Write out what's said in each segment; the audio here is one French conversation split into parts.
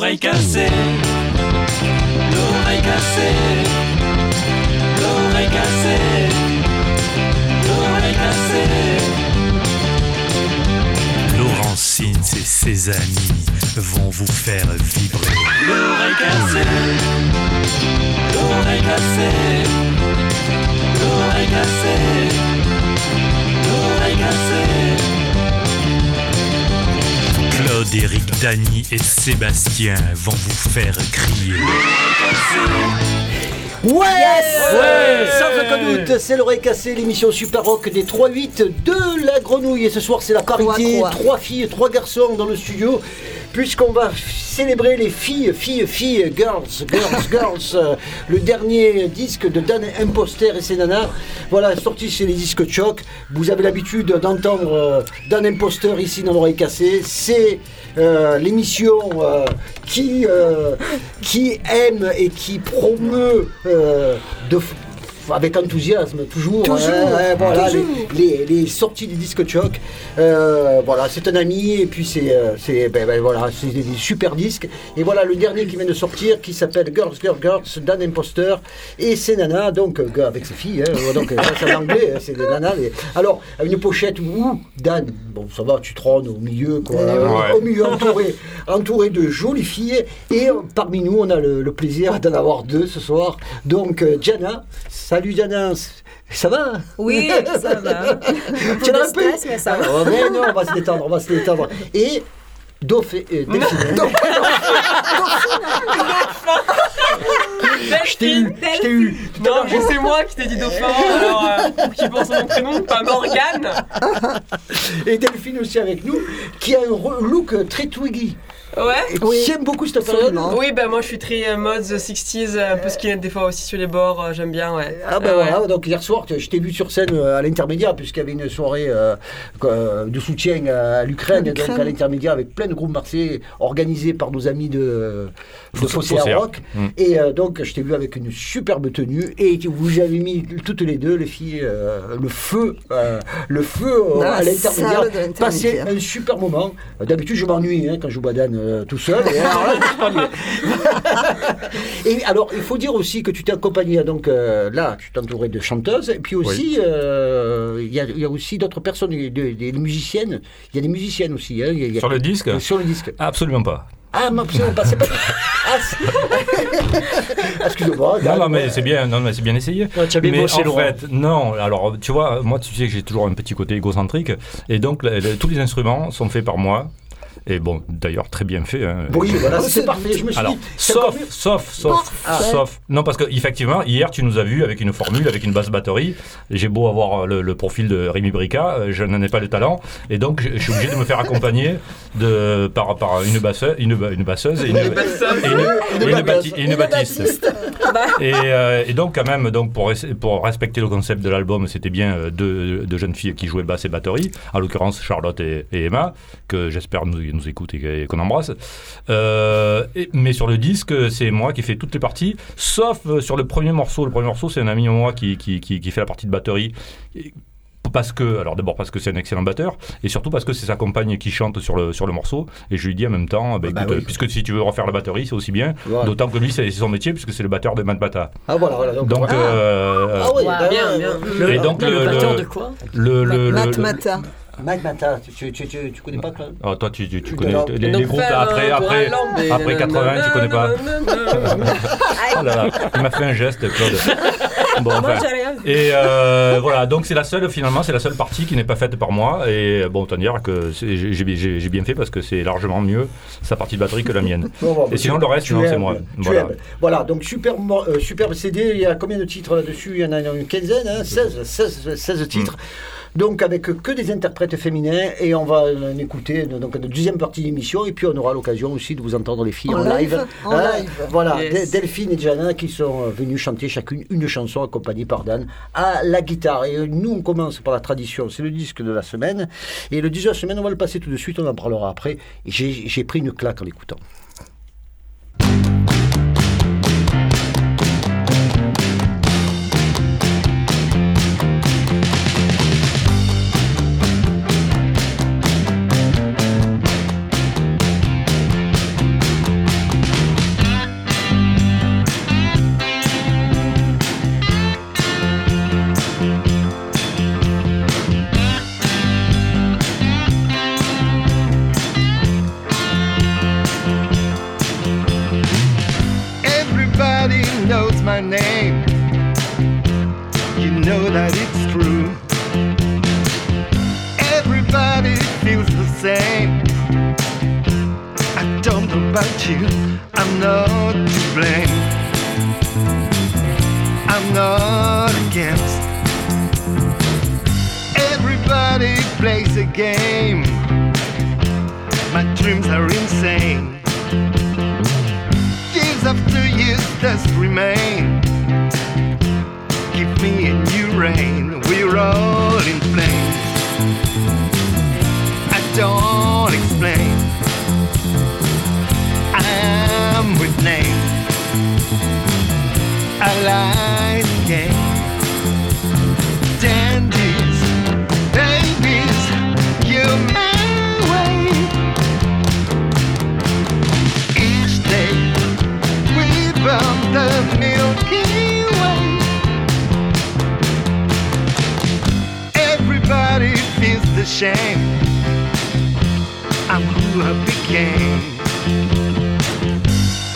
L'oreille cassée, l'oreille cassée, l'oreille cassée, l'oreille cassée. Laurentine et ses amis vont vous faire vibrer. L'oreille cassée, l'oreille cassée, l'oreille cassée, l'oreille cassée. Eric, Dany et Sébastien vont vous faire crier. Ouais, Ouais Sans aucun doute, c'est l'oreille cassée, l'émission Super Rock des 3-8 de la grenouille. Et ce soir, c'est la parité. Trois, Trois, trois. filles, trois garçons dans le studio. Puisqu'on va célébrer les filles, filles, filles, girls, girls, girls. euh, le dernier disque de Dan Imposter et ses nanas. Voilà, sorti chez les disques Choc. Vous avez l'habitude d'entendre euh, Dan Imposter ici dans l'oreille cassée. C'est euh, l'émission qui, qui aime et qui promeut de, avec enthousiasme, toujours. Toujours, hein, hein, voilà, toujours. Les, les- les sorties du disque choc. Euh, voilà, c'est un ami et puis c'est euh, c'est ben, ben, voilà, c'est des, des super disques. Et voilà le dernier qui vient de sortir qui s'appelle Girls, Girls, Girls, Dan Imposter et c'est Nana, donc euh, avec ses filles. hein, donc c'est en anglais, hein, c'est des nanas. mais- Alors, une pochette où Dan, bon ça va, tu trônes au milieu, quoi. Ouais. Au milieu entouré, entouré de jolies filles. Et parmi nous, on a le, le plaisir d'en avoir deux ce soir. Donc, Jana, salut ça va Oui, ça va. Un peu Tu stress, mais ça va. Oh, mais non, on va se détendre, on va se détendre. Et Dauphin, euh, Delphine. Je t'ai eu, je t'ai eu. Non, mais c'est moi qui t'ai dit dauphin, alors euh, qui pense à mon prénom, pas Morgane. Et Delphine aussi avec nous, qui a un look très twiggy. Ouais. Oui, qui aime beaucoup cette période. absolument. Oui, bah moi je suis très euh, mods 60s, euh, un peu skinhead des fois aussi sur les bords, euh, j'aime bien, ouais. Ah ben Euh, ouais. voilà, donc hier soir, je t'ai vu sur scène euh, à l'intermédiaire, puisqu'il y avait une soirée euh, de soutien à l'Ukraine, donc à l'intermédiaire avec plein de groupes marseillais organisés par nos amis de, de Fossé à Fosséa. Rock. Mm. Et euh, donc, je t'ai vu avec une superbe tenue, et vous avez mis toutes les deux, les filles, euh, le feu, euh, le feu euh, à l'intermédiaire, l'intermédiaire. un super moment. Euh, D'habitude, je m'ennuie hein, quand je bois Dan euh, tout seul. Et alors là, pas. Et il faut dire aussi que tu t'es accompagné, donc euh, là, tu t'es entouré de chanteuses, et puis aussi, euh, il y, a, il y a aussi d'autres personnes, des, des- des musiciennes. Il y a des musiciennes aussi. hein, il y a- il y a- Sur le disque Sur le disque. Absolument pas. Ah, mais absolument pas. C'est pas. Ah, Excuse-moi. Non, non, mais c'est bien, non, mais c'est bien essayé. Ouais, tu as bien mais en Laurent. fait, non. Alors, tu vois, moi, tu sais que j'ai toujours un petit côté égocentrique, et donc le- le- tous les instruments sont faits par moi. Et bon, d'ailleurs, très bien fait. hein. Oui, voilà, Oh, c'est parfait. Je me suis Alors, dit. sauf, sauf, sauf, Ah. sauf. Non, parce qu'effectivement, hier, tu nous as vu avec une formule, avec une basse batterie. J'ai beau avoir le, le profil de Rémi Brica, euh, je n'en ai pas le talent. Et donc, je, je suis obligé de me faire accompagner de, par, par une, basseuse, une, ba- une basseuse et une, une- et une Une bati- et une Une battiste. baptiste. Et, euh, et donc, quand même, donc pour, respecter le concept de l'album, c'était bien euh, deux, deux jeunes filles qui jouaient basse et batterie, en l'occurrence Charlotte et, et Emma, que j'espère nous, nous écoutent et qu'on embrasse. Euh, et- mais sur le disque, c'est moi qui fais toutes les parties, sauf euh, sur le premier morceau. Le premier morceau, c'est un ami à moi qui, qui, qui, qui fait la partie de batterie. Et- parce que, alors d'abord parce que c'est un excellent batteur, et surtout parce que c'est sa compagne qui chante sur le, sur le morceau, et je lui dis en même temps, bah, Bah écoute, oui. puisque si tu veux refaire la batterie, c'est aussi bien, Voilà. d'autant que lui, c'est son métier, puisque c'est le batteur de Mad Bata. Ah, voilà, voilà. Donc, Donc, voilà. euh, Ah, oui, Wow. bah, Bien, bien. Le, Et donc, le le- batteur le- de quoi le, le, le- Mat le- Mata. Mike Mata, tu, tu, tu, tu connais pas, toi Ah, toi, tu, tu, connais alors, les, groupes après, après, après 80, tu connais pas? Oh là là, il m'a fait un geste, Claude. Bon, enfin. Et euh, voilà, donc c'est la seule, finalement, c'est la seule partie qui n'est pas faite par moi. Et bon, autant dire que j'ai bien fait parce que c'est largement mieux sa partie de batterie que la mienne. Bon, bon, Et sinon, le reste, non, c'est moi. Voilà. donc super, mo- euh, superbe CD, il y a combien de titres là-dessus? Il y en a une quinzaine, hein, 16, 16, 16 titres. Donc avec que des interprètes féminins et on va en écouter donc la deuxième partie de l'émission et puis on aura l'occasion aussi de vous entendre les filles en, En live, en Hein, live. Voilà, Yes. Delphine et Jana qui sont euh, venues chanter chacune une chanson accompagnée par Dan à la guitare. Et euh, nous on commence par la tradition, c'est le disque de la semaine et le disque de la semaine on va le passer tout de suite, on en parlera après. J'ai pris une claque en l'écoutant. Same. I don't know about you, I'm not to blame. I'm not against. Everybody plays a game. My dreams are insane. Years after years just remain. Give me a new rain. We're all in flames. Don't explain. I'm with name. I like the game. Dandies, babies, you're my way. Each day we found the Milky Way. Everybody feels the shame. Who became.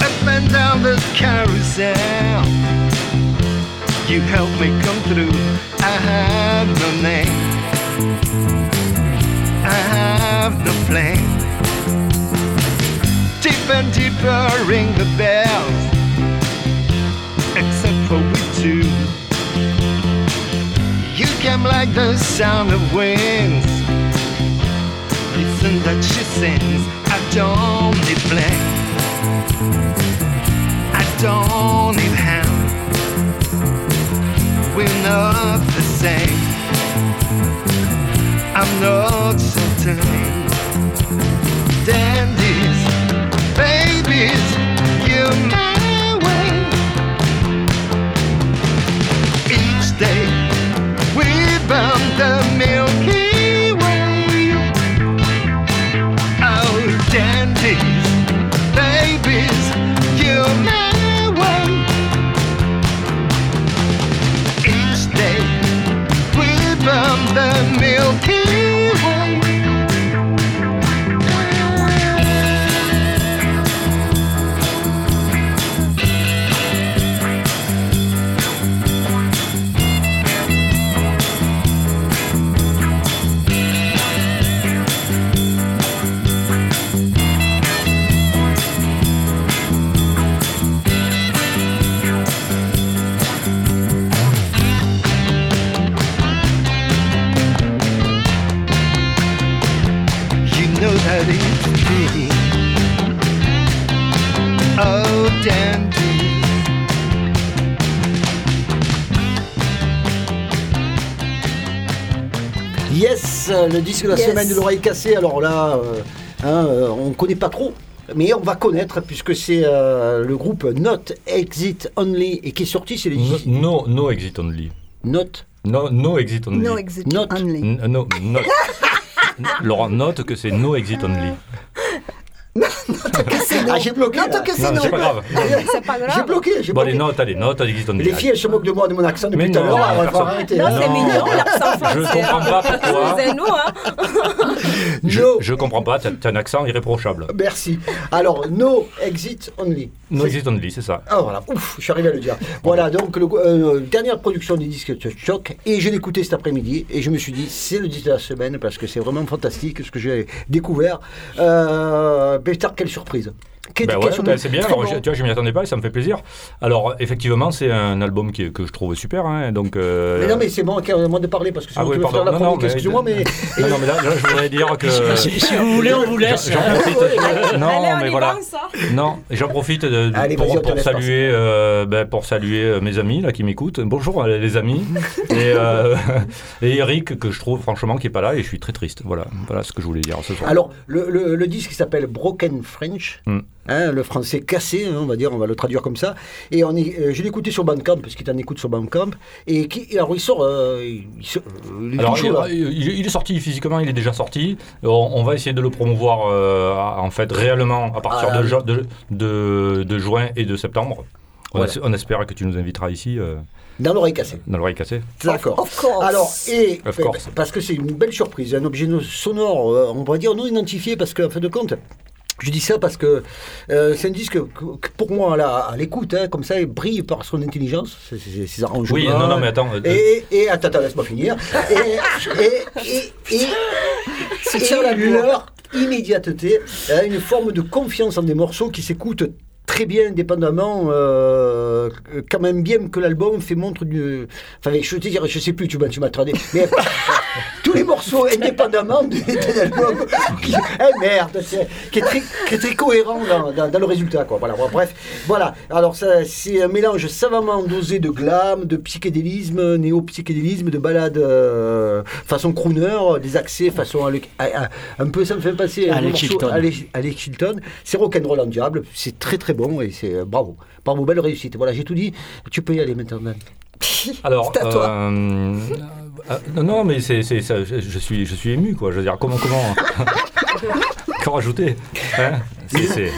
Up and down the carousel. You helped me come through. I have no name. I have no flame. Deep and deeper ring the bells. Except for we two. You came like the sound of wings. Listen that she sings. I don't need flame. I don't need hand. We're not the same. I'm not so. Dandies, babies, De la Yes. semaine de l'oreille cassée. Alors là, euh, hein, euh, on ne connaît pas trop, mais on va connaître puisque c'est euh, le groupe Not Exit Only et qui est sorti, c'est les No, no, no exit only. Not. No, no exit only. No exit Note. only. N- no, note. Laurent, note que c'est no exit only. Ah, j'ai bloqué. Non, là. que c'est Non, non. c'est pas grave. C'est pas J'ai bloqué, j'ai Bon, bloqué. les notes, allez, notes, exit only. Les filles, elles se moquent de moi, de mon accent depuis Mais tout à non, l'heure. On va personne- arrêter. Non, c'est Non. mignon, l'accent français. Je comprends pas pourquoi. Excusez-nous, hein. Je, No. je comprends pas, t'as un accent irréprochable. Merci. Alors, No Exit Only. No exit only, c'est ça. Ah voilà, ouf, je suis arrivé à le dire. Voilà, donc le, euh, dernière production du disque de Choc, et je l'ai écouté cet après-midi, et je me suis dit, c'est le disque de la semaine, parce que c'est vraiment fantastique ce que j'ai découvert. Euh, Bétard, quelle surprise. Ben ouais, surprise. ben c'est bien. Très Alors, bon. je- tu vois, je m'y attendais pas et ça me fait plaisir. Alors, effectivement, c'est un album qui, que je trouve super. hein, donc, euh, Mais non, mais c'est bon, à moi de parler, parce que c'est Ah oui, qui pardon. faire la Non, non, chronique, mais- excusez-moi, mais... Non, non, mais là, là, je voudrais dire que. Si, si vous voulez, on vous laisse. J'en hein. profite. non, Allez, mais voilà. sort. Non, j'en profite de, de- Allez, vas-y, on pour, pour saluer, euh, ben, pour saluer euh, mes amis là qui m'écoutent. Bonjour les amis et, euh, et Eric que je trouve franchement qui est pas là et je suis très triste. Voilà, voilà ce que je voulais dire ce soir. Alors, le, le- le disque s'appelle Broken French, Hmm. Hein, le français cassé, hein, on va dire, on va le traduire comme ça. Et on est, euh, je l'ai écouté sur Bandcamp, parce qu'il est en écoute sur Bandcamp. Et qui, alors, il sort. euh, il, sort- euh, il est Alors, tout chaud, là. il, il- il est sorti physiquement, il est déjà sorti. On, on va essayer de le promouvoir euh, en fait réellement à partir Ah, de, ju- de, de- de juin et de septembre. On, Voilà. es- on espère que tu nous inviteras ici euh, Dans l'oreille cassée. dans l'oreille cassée. D'accord. Alors, et Of euh, course. parce que c'est une belle surprise, un objet no- sonore, euh, on va dire non identifié, parce qu'en fin de compte, je dis ça parce que euh, c'est un disque que, que pour moi, là, à l'écoute, hein, comme ça, il brille par son intelligence, ses, arrangements. Oui, non, non, mais attends. euh, Et, et attends, attends, laisse-moi finir. Et, et, et, et- et leur immédiateté, euh, une forme de confiance en des morceaux qui s'écoutent très bien indépendamment, euh, quand même bien que l'album fait montre du... Enfin, je veux te dire, je sais plus, tu m'as, tu m'as traduit, mais tous les morceaux indépendamment de- d'un album, qui, eh, merde, qui, est très, qui est très cohérent dans, dans- dans le résultat, quoi. Voilà, bon, bref, voilà. Alors, c'est un mélange savamment dosé de glam, de psychédélisme, néo-psychédélisme, de balade euh, façon crooner, des accès façon Alec- à- à- un peu, ça me fait passer un Alex morceau- Chilton. Alex, Alex Chilton. C'est rock'n'roll en diable, c'est très très bon et c'est euh, bravo. Bravo, belle réussite. Voilà, j'ai tout dit. Tu peux y aller maintenant. Alors, C'est à toi. euh, euh, non, non, mais c'est, c'est, ça, je, je suis, je suis ému, quoi. Je veux dire, comment, comment, hein? C'est, c'est-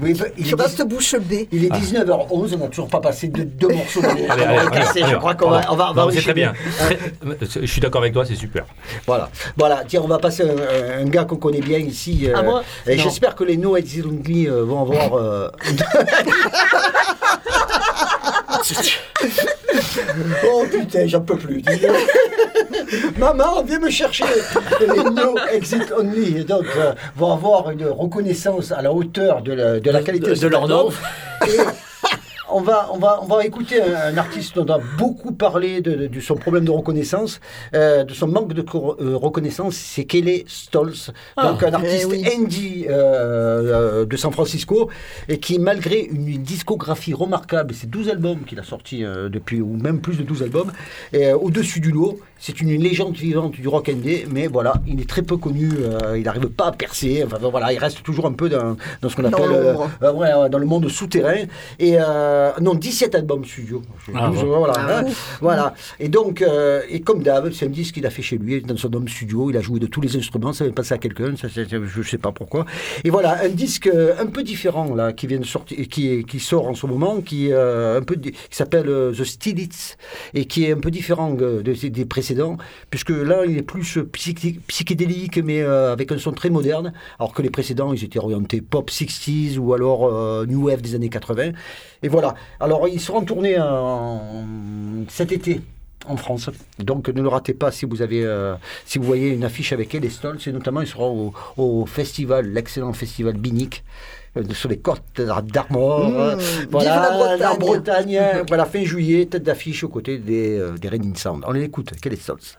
Oui, il, est dix- reste bouche bée. il est 19h11, on n'a toujours pas passé de deux morceaux. Allez, Allez, allez, allez, casser, je crois qu'on va, on va, on va Non, c'est très bien. Très- je suis d'accord avec toi, c'est super. Voilà, voilà. Tiens, on va passer un, un gars qu'on connaît bien ici. euh, Ah, moi et Non. j'espère que les No euh, vont avoir. euh, oh putain, j'en peux plus. Maman, viens me chercher. Les No Exit Only donc, euh, vont avoir une reconnaissance à la hauteur de la, de la qualité de leur nom. Et on va, on, va, on va écouter un, un artiste dont on a beaucoup parlé de, de- de son problème de reconnaissance, euh, de son manque de euh, reconnaissance, c'est Kelly Stoltz, donc un artiste eh oui. indie euh, de San Francisco, et qui, malgré une discographie remarquable, c'est 12 albums qu'il a sortis depuis, ou même plus de 12 albums, et, au-dessus du lot, c'est une légende vivante du rock indé, mais voilà, il est très peu connu, il n'arrive pas à percer, enfin voilà, il reste toujours un peu dans, dans ce qu'on appelle ouais, dans le monde souterrain. Et euh, non, 17 albums studio. Ah, voilà, Ah, hein. voilà. Et donc, euh, et comme d'hab, c'est un disque qu'il a fait chez lui, dans son home studio. Il a joué de tous les instruments, ça avait passé à quelqu'un, ça, c'est- je sais pas pourquoi. Et voilà, un disque euh, un peu différent là, qui vient de sortir, qui, qui sort en ce moment, qui, euh, un peu, di- qui s'appelle euh, The Stillits et qui est un peu différent euh, de- des précédents, puisque là, il est plus euh, psyché- psychédélique, mais euh, avec un son très moderne, alors que les précédents, ils étaient orientés pop 60s ou alors euh, New Wave des années 80. Et voilà. Alors, ils seront tournés en- cet été en France. Donc ne le ratez pas si vous avez, euh, si vous voyez une affiche avec elle et Stolz, et notamment ils seront au, au festival, l'excellent festival Binic. euh, Sur les côtes d'Armor, Mmh, euh, voilà, la Bretagne. Bretagne, voilà, fin juillet, tête d'affiche aux côtés des, euh, des Sound. On les écoute, quel est Stolz?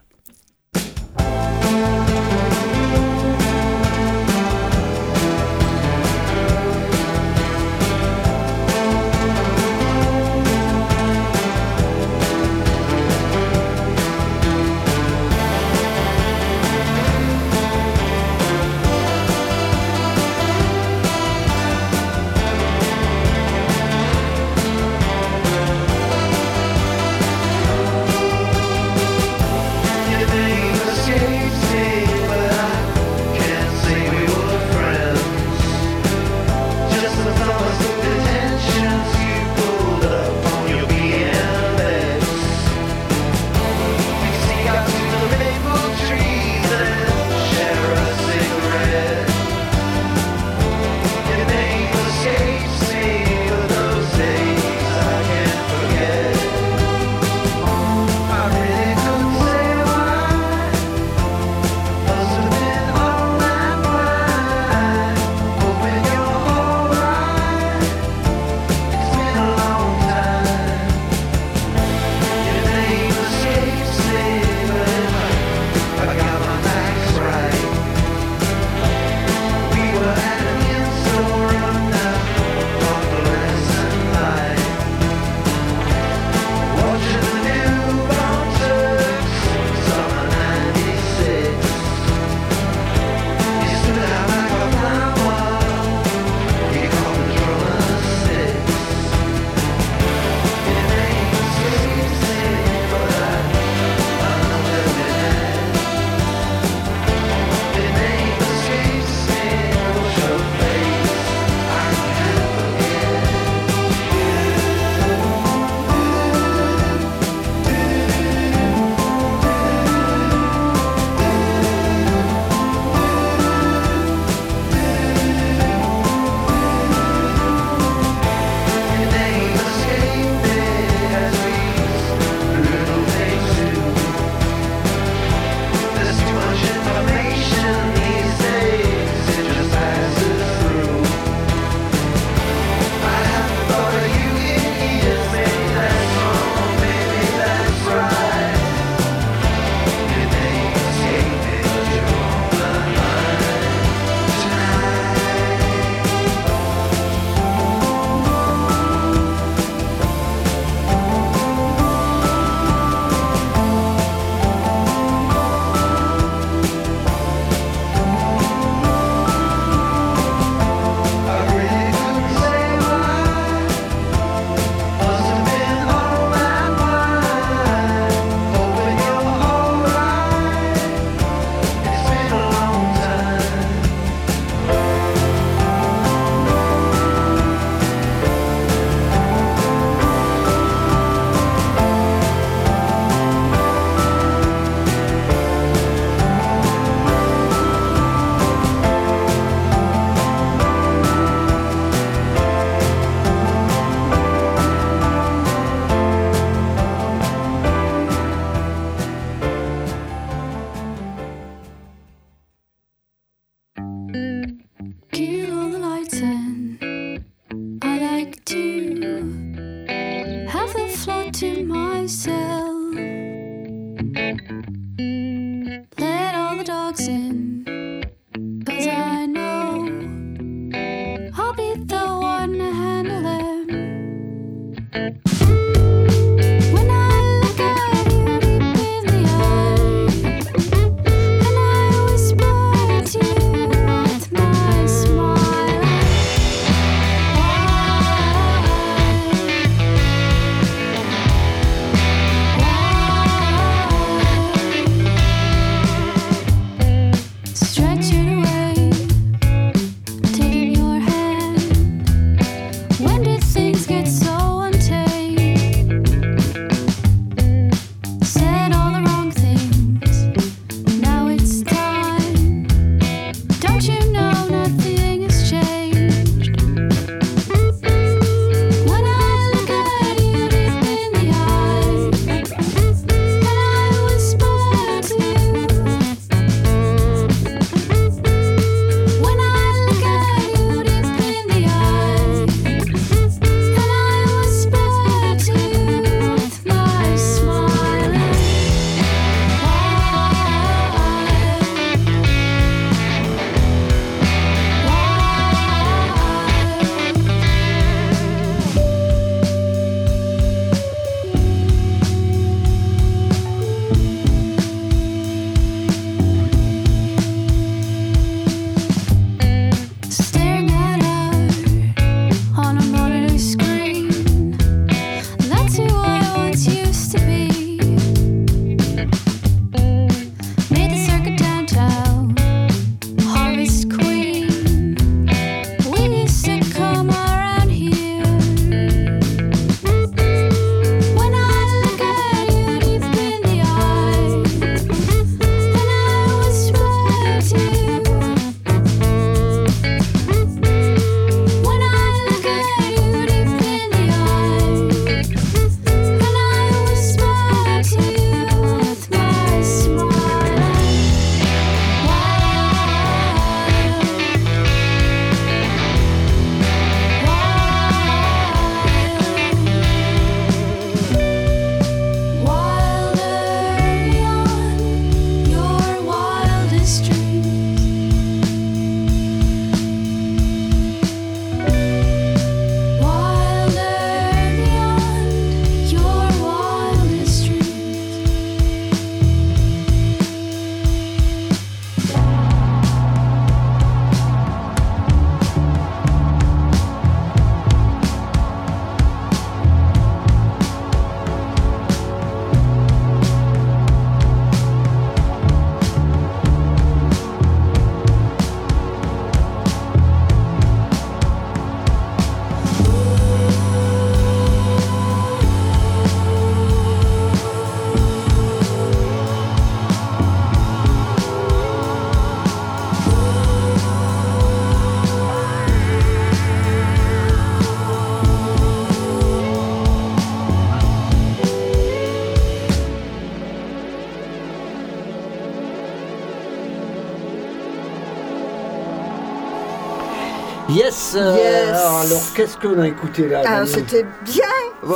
Yes, euh, Yes. Alors, qu'est-ce qu'on a écouté là Ah, c'était bien.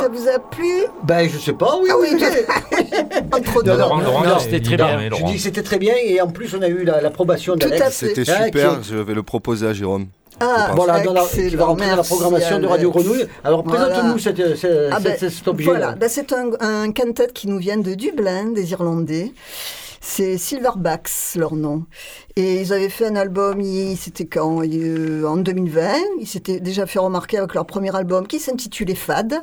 Ça vous a plu Ben, je sais pas, oui. Ah oui. Entre deux. non, Laurent, non, c'était très bien. Je dis c'était très bien et en plus on a eu la- l'approbation d'Alex. C'était Ah, super, je vais le proposer à Jérôme. Ah, Voilà, dans la, qui va rentrer dans la programmation de Radio. Grenouille. Alors Voilà. présente-nous Ah ben, cette- cet objet. Voilà, là. Ben, c'est un, un quintet qui nous vient de Dublin, des Irlandais. C'est Silverbacks, leur nom. Et ils avaient fait un album, c'était quand euh, En 2020. Ils s'étaient déjà fait remarquer avec leur premier album qui s'intitulait Fad.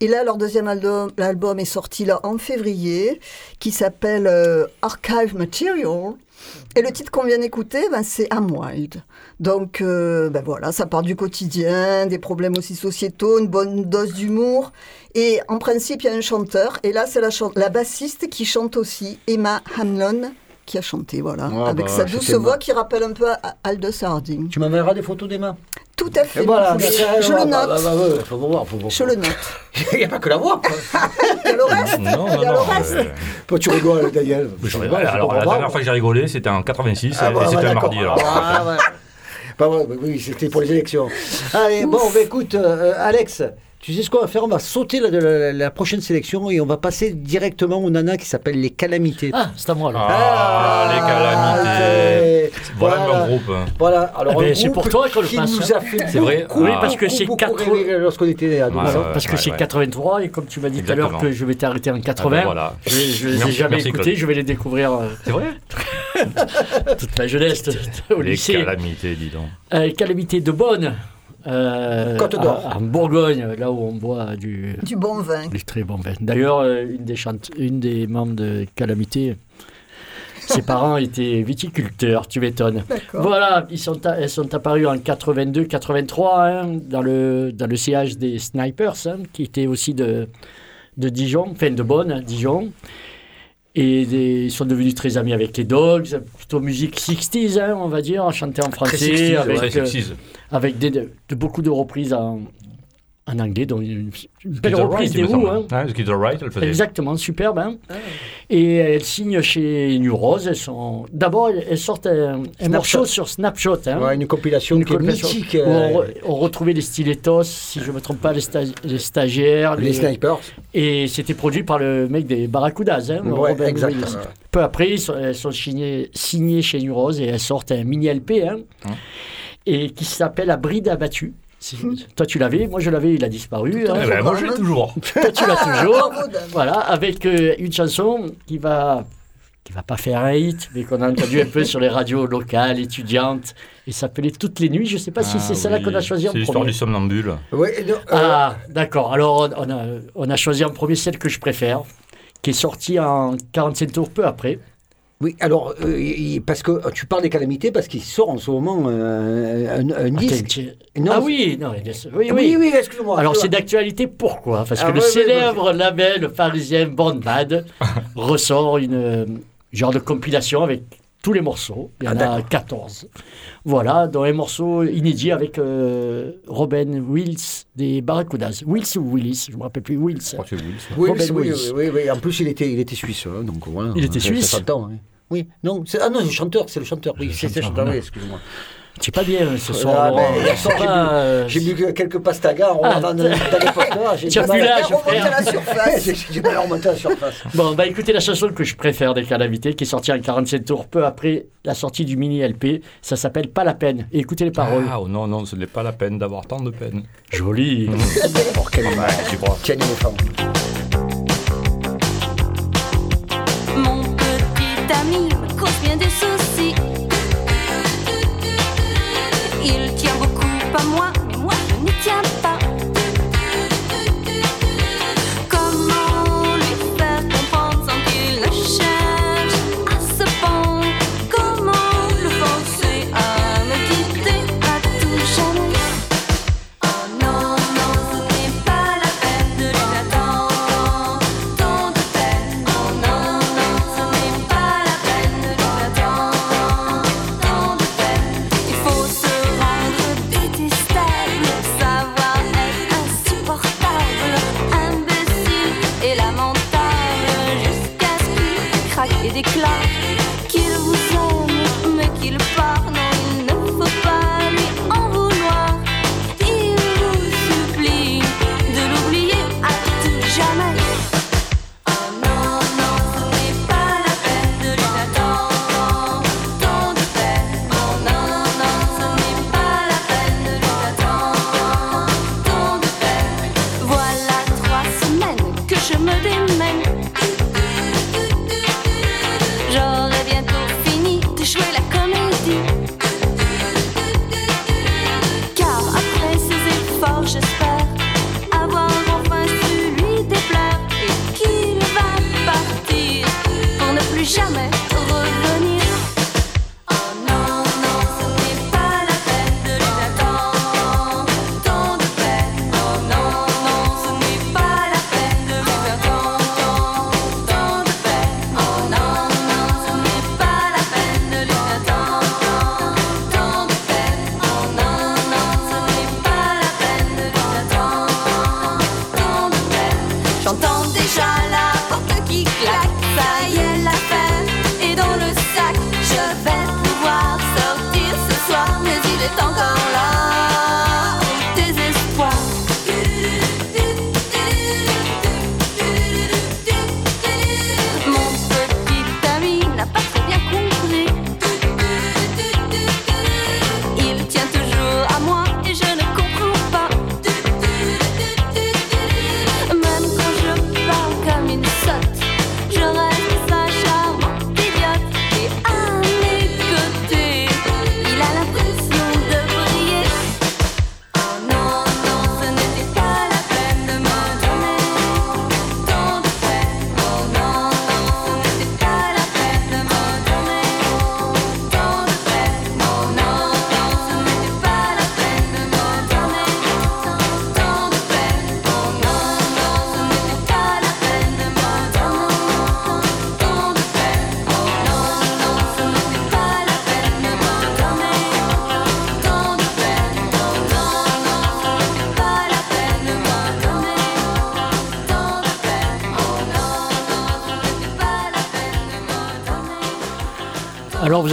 Et là, leur deuxième album, l'album est sorti là en février, qui s'appelle euh, Archive Material. Et le titre qu'on vient d'écouter, ben, c'est I'm Wild. Donc, euh, ben voilà, ça part du quotidien, des problèmes aussi sociétaux, une bonne dose d'humour. Et en principe, il y a un chanteur. Et là, c'est la, la bassiste qui chante aussi, Emma Hamlon, qui a chanté, voilà. Ah, avec bah, sa douce voix qui rappelle un peu Aldous Harding. Tu m'enverras des photos des mains? Tout à fait. Et voilà, je bah, le bah, note. bah, bah, faut voir, faut voir. Je le note. Il n'y a pas que la voix. quoi. Il y a le reste. Non, non, Il y a le non. reste. euh, Toi, tu rigoles, Daniel. je- rigoles, faut alors, la dernière fois que j'ai rigolé, c'était en 86 Ah, et bah, c'était un mardi. Alors. Ah, ouais. Bah, ouais, oui, c'était pour les élections. Allez, bon, bah, écoute, euh, Alex, tu sais ce qu'on va faire? On va sauter la, la- la prochaine sélection et on va passer directement au nana qui s'appelle Les Calamités. Ah, c'est à moi là. Ah, les calamités. Voilà un voilà. bon groupe. Voilà, alors Ah un c'est pour toi qu'on le qui passe, nous hein. a fait C'est vrai beaucoup, Oui, parce que c'est beaucoup quatre- rêver lorsqu'on était Parce que ouais, c'est ouais. 83 et comme tu m'as dit tout à l'heure que je m'étais arrêté en 80, Ah ben voilà. je, je les ai jamais écoutés, je vais les découvrir euh, C'est vrai? toute ma jeunesse au Les lycée. calamités, dis donc. Euh, calamité de Bonne, euh, Côte d'Or. en Bourgogne, là où on boit du, Du bon vin. du très bon vin. D'ailleurs, euh, une, des chante- une des membres de Calamité, ses parents étaient viticulteurs, tu m'étonnes. Voilà, ils sont, elles sont apparues en 82-83 hein, dans, le, dans le siège des Snipers, hein, qui était aussi de, de Dijon, enfin de Bonne, hein, Dijon. Et des- ils sont devenus très amis avec les Dogs, plutôt musique 60s, hein, on va dire, chanter en français, 60s, avec, euh, avec des, de, de- beaucoup de reprises en, en anglais, dont une, une belle reprise Right, des Who. Hein. Right, elle faisait. Exactement, superbe. hein. Et elles signent chez New Rose. Elles sont... D'abord, elles sortent un, morceau sur Snapshot. hein. Ouais, une compilation Une qui est mythique. où on, euh, re- on retrouvait les stilettos, si je ne me trompe pas, les, sta- les stagiaires. les snipers. Et c'était produit par le mec des Barracudas, hein, Ouais, Robin exact. Williams. Peu après, sont, elles sont signées, signées chez New Rose et elles sortent un mini LP et qui s'appelle La bride abattue. C'est- Toi, tu l'avais, moi je l'avais, il a disparu. hein. Eh ben, moi, je l'ai toujours. Toi, tu l'as toujours. Voilà, avec euh, une chanson qui va qui va pas faire un hit, mais qu'on a entendu un peu sur les radios locales, étudiantes, et s'appelait Toutes les nuits. Je sais pas si c'est Ah celle-là oui. qu'on a choisi en C'est l'histoire premier. du somnambule. Euh, Ah, d'accord. Alors, on, on a, on a choisi en premier celle que je préfère, qui est sortie en 45 tours peu après. Oui, alors, euh, parce que euh, tu parles des calamités, parce qu'il sort en ce moment euh, un, un disque. Non, ah oui, non, oui, oui, oui. oui, excuse-moi. Alors c'est d'actualité, pourquoi? Parce que Ah, le ouais, ouais, célèbre label parisien Born Bad ressort une genre de compilation avec tous les morceaux. Il y en Ah, a 14. Voilà, dont un morceau inédit avec euh, Robin Wills des Barracudas. Wills ou Willis, je ne me rappelle plus, Wills. Je crois que c'est Wills. Oui, Robin oui, oui, Wills. oui, oui. En plus, il était, il était suisse, hein, donc voilà. Il était suisse ça s'entend, hein. Oui, non, c'est- ah non, c'est le chanteur, c'est le chanteur, oui, c'est le chanteur, oui, excuse-moi. Tu es pas bien ce Ah, soir, Laurent. mais hier soir, C'est j'ai pas, bu- euh, J'ai bu que quelques pastagas en regardant dans, dans les posters. j'ai du mal à- à la surface. J'ai j'ai du mal à remonter à la surface. Bon, bah écoutez la chanson que je préfère des Calamités, qui est sortie en 47 tours peu après la sortie du mini LP. Ça s'appelle Pas la peine. Et écoutez les paroles. Ah oh non, non, ce n'est pas la peine d'avoir tant de peine. Joli. Oh, quel mal, tu crois quel éléphant. Moi,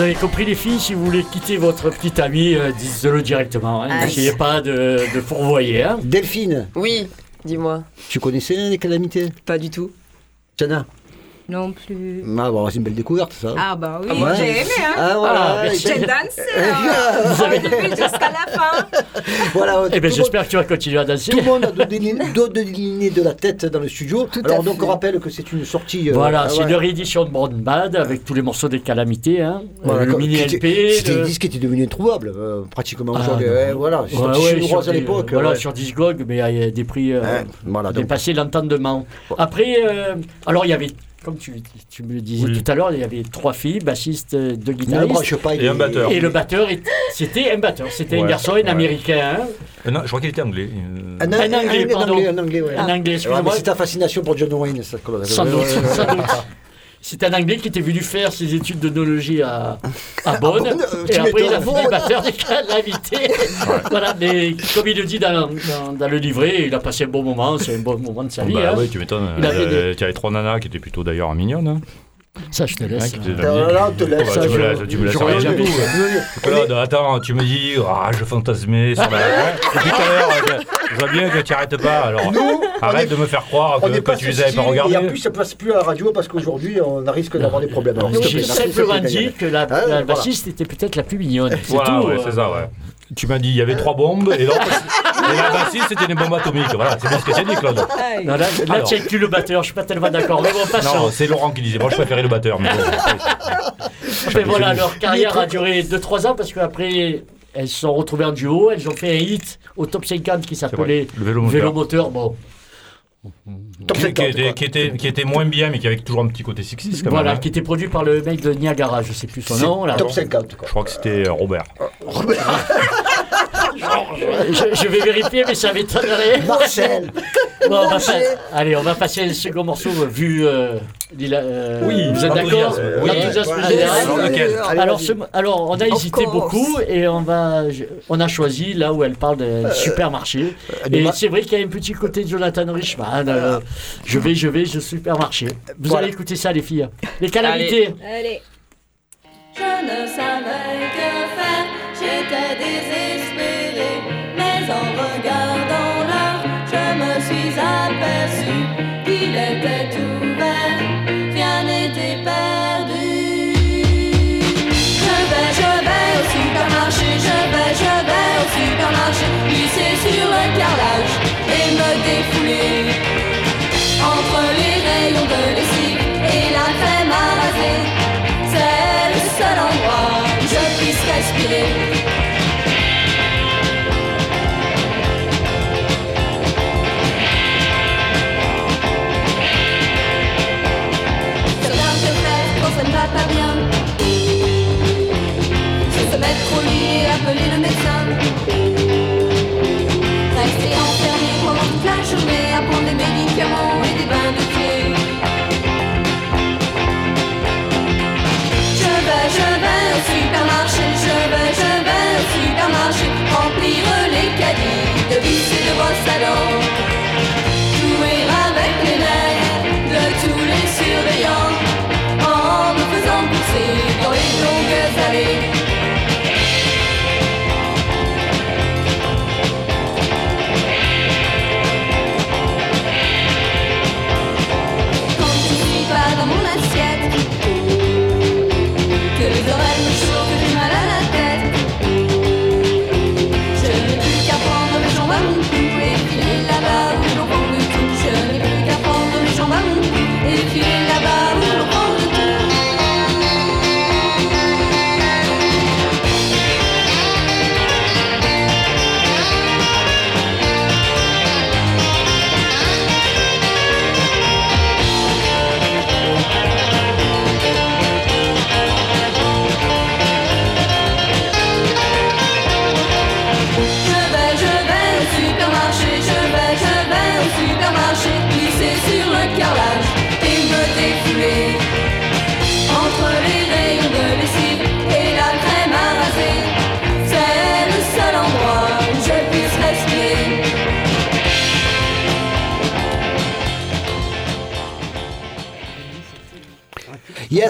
vous avez compris les filles, si vous voulez quitter votre petite ami, euh, dites-le directement. hein. N'essayez pas de, de fourvoyer. hein. Delphine, Oui, dis-moi. tu connaissais les calamités? Pas du tout. Tiana? Non plus. Ah, bon, c'est une belle découverte, ça. Ah bah oui, Ah ouais. j'ai aimé hein. Ah, voilà. Ah. J'ai dansé hein. Vous avez- jusqu'à la fin. voilà Eh bien tout le monde- j'espère que tu vas continuer à danser. Tout le monde a donné de la tête dans le studio. Tout Alors à donc fait. on rappelle que c'est une sortie. euh, Voilà, ah, c'est ouais. une réédition de Born Bad avec tous les morceaux des calamités. Hein. Voilà, Euh, le mini LP. C'était le- un disque qui était devenu introuvable, euh, pratiquement Ah, aujourd'hui. voilà, c'est Ouais, ouais, à l'époque. Voilà, sur Discog, mais il y a des prix euh, Ouais, voilà, donc. dépassé l'entendement. Après, alors il y avait, comme tu, tu me le disais Oui. tout à l'heure, il y avait trois filles, bassistes, euh, deux guitaristes. Et un batteur. Et le batteur, c'était un batteur, c'était un Ouais, garçon, un ouais. américain. Euh, non, je crois qu'il était anglais. euh, Un, Un anglais, un pardon. anglais, un anglais, ouais. un anglais, Ouais, mais excusez-moi. c'est ta fascination pour John Wayne, ça. Claude. Sans doute, sans doute. C'est un Anglais qui était venu faire ses études d'onologie à, à Bonn. Bonn, euh, et après, il a fini batteur des calamités. voilà, mais comme il le dit dans, dans- dans le livret, il a passé un bon moment, c'est un bon moment de sa vie. Bah hein. oui, tu m'étonnes. Il avait Euh, trois nanas qui étaient plutôt d'ailleurs mignonnes. hein. Ça, je te laisse. Claude, attends, tu me dis, ah, je fantasmais sur la. Depuis tout à l'heure, je, je vois bien que tu arrêtes pas. Alors, Nous, arrête est- de me faire croire que, que pas tu les avais pas Et en regardés. plus, ça passe plus à la radio parce qu'aujourd'hui, on a risque d'avoir des problèmes. J'ai simplement dit que la, Ah, bassiste était peut-être la plus mignonne. C'est Voilà, tout. ouais, euh. c'est ça, ouais. Tu m'as dit, il y avait trois bombes, et l'autre, et la bassiste, c'était une bombe atomique. Voilà, c'est bien ce que j'ai dit, Claude. Non, là, là Alors. tu inclus le batteur, je suis pas tellement d'accord. Mais bon, passons. Non, c'est Laurent qui disait, moi je préférais le batteur. Mais bon, Mais voilà, leur carrière a duré 2-3 ans parce qu'après, elles se sont retrouvées en duo. Elles ont fait un hit au top 50 qui s'appelait vrai, le vélo moteur. Vélomoteur. Bon, Qui, 50, qui était, qui, était, qui était moins bien, mais qui avait toujours un petit côté sexiste quand voilà, même. hein. qui était produit par le mec de Niagara, je sais plus son nom. Là. Top 50, quoi. Je crois que c'était euh, Robert. Je, je vais vérifier, mais ça m'étonnerait. Marcel Bon, on va Marcel. pas- Allez, on va passer au second morceau euh, vu. euh, euh, Oui, vous êtes d'accord oui. Ouais. Alors, Alors, vas-y. ce- alors, on a hésité beaucoup et on, va, je- on a choisi là où elle parle de supermarché. Et c'est vrai qu'il y a un petit côté de Jonathan Richman. euh, je vais, je vais, je supermarché. Vous Voilà. allez écouter ça, les filles. Les calamités. Allez. Je ne savais que faire, j'étais désespérée. Pas bien. Se mettre lit et appeler le médecin.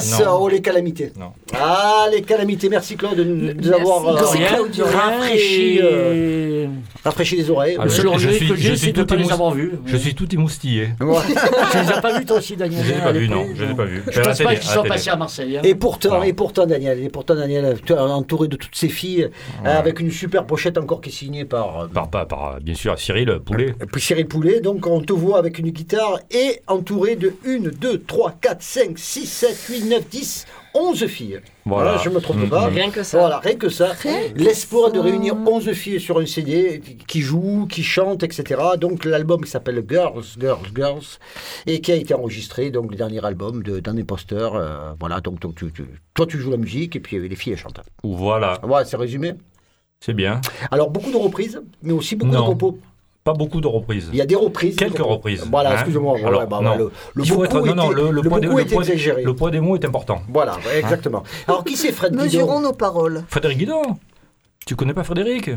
Yes, Non. oh les calamités. Non. Ah, les calamités. Merci Claude de nous avoir euh, rafraîchi, euh, rafraîchi les oreilles. Ah, Le seul je regret suis- que je j'ai, suis c'est de ne tout pas les émous- avoir vus. Je suis tout émoustillé. Tu les as pas vus toi aussi, Daniel Je les ai pas vus, l'époque non. Je les ai pas vus. Je la pense pas qu'ils soient passés à Marseille. hein. Et pourtant, Non. et pourtant, Daniel, et pourtant, Daniel, entouré de toutes ces filles, euh, avec une super pochette encore qui est signée par, euh, Par, par, par, bien sûr, Cyril Poulet. Et puis Cyril Poulet, donc on te voit avec une guitare et entouré de 1, 2, 3, 4, 5, 6, 7, 8, 9, 10, 11 filles. Voilà. je ne me trompe pas. Rien que ça. Voilà, rien que ça. L'espoir de réunir 11 filles sur un CD qui jouent, qui chantent, etc. Donc l'album qui s'appelle Girls, Girls, Girls, et qui a été enregistré, donc le dernier album de d'un imposteur. euh, voilà, donc, donc tu- tu- toi tu joues la musique et puis euh, les filles elles chantent. Voilà, Voilà, c'est résumé. c'est bien. Alors beaucoup de reprises, mais aussi beaucoup de compos. Pas beaucoup de reprises. Il y a des reprises. Quelques reprises. Voilà, hein. excusez-moi. Alors, ouais, bah, non. le, le Il faut être. beaucoup Non, non, était- le, poids des, le poids des- exagéré. le poids des mots est important. Voilà, exactement. Alors, qui c'est Fred Mesurons Guidon nos paroles. Frédéric Guidon Tu connais pas Frédéric?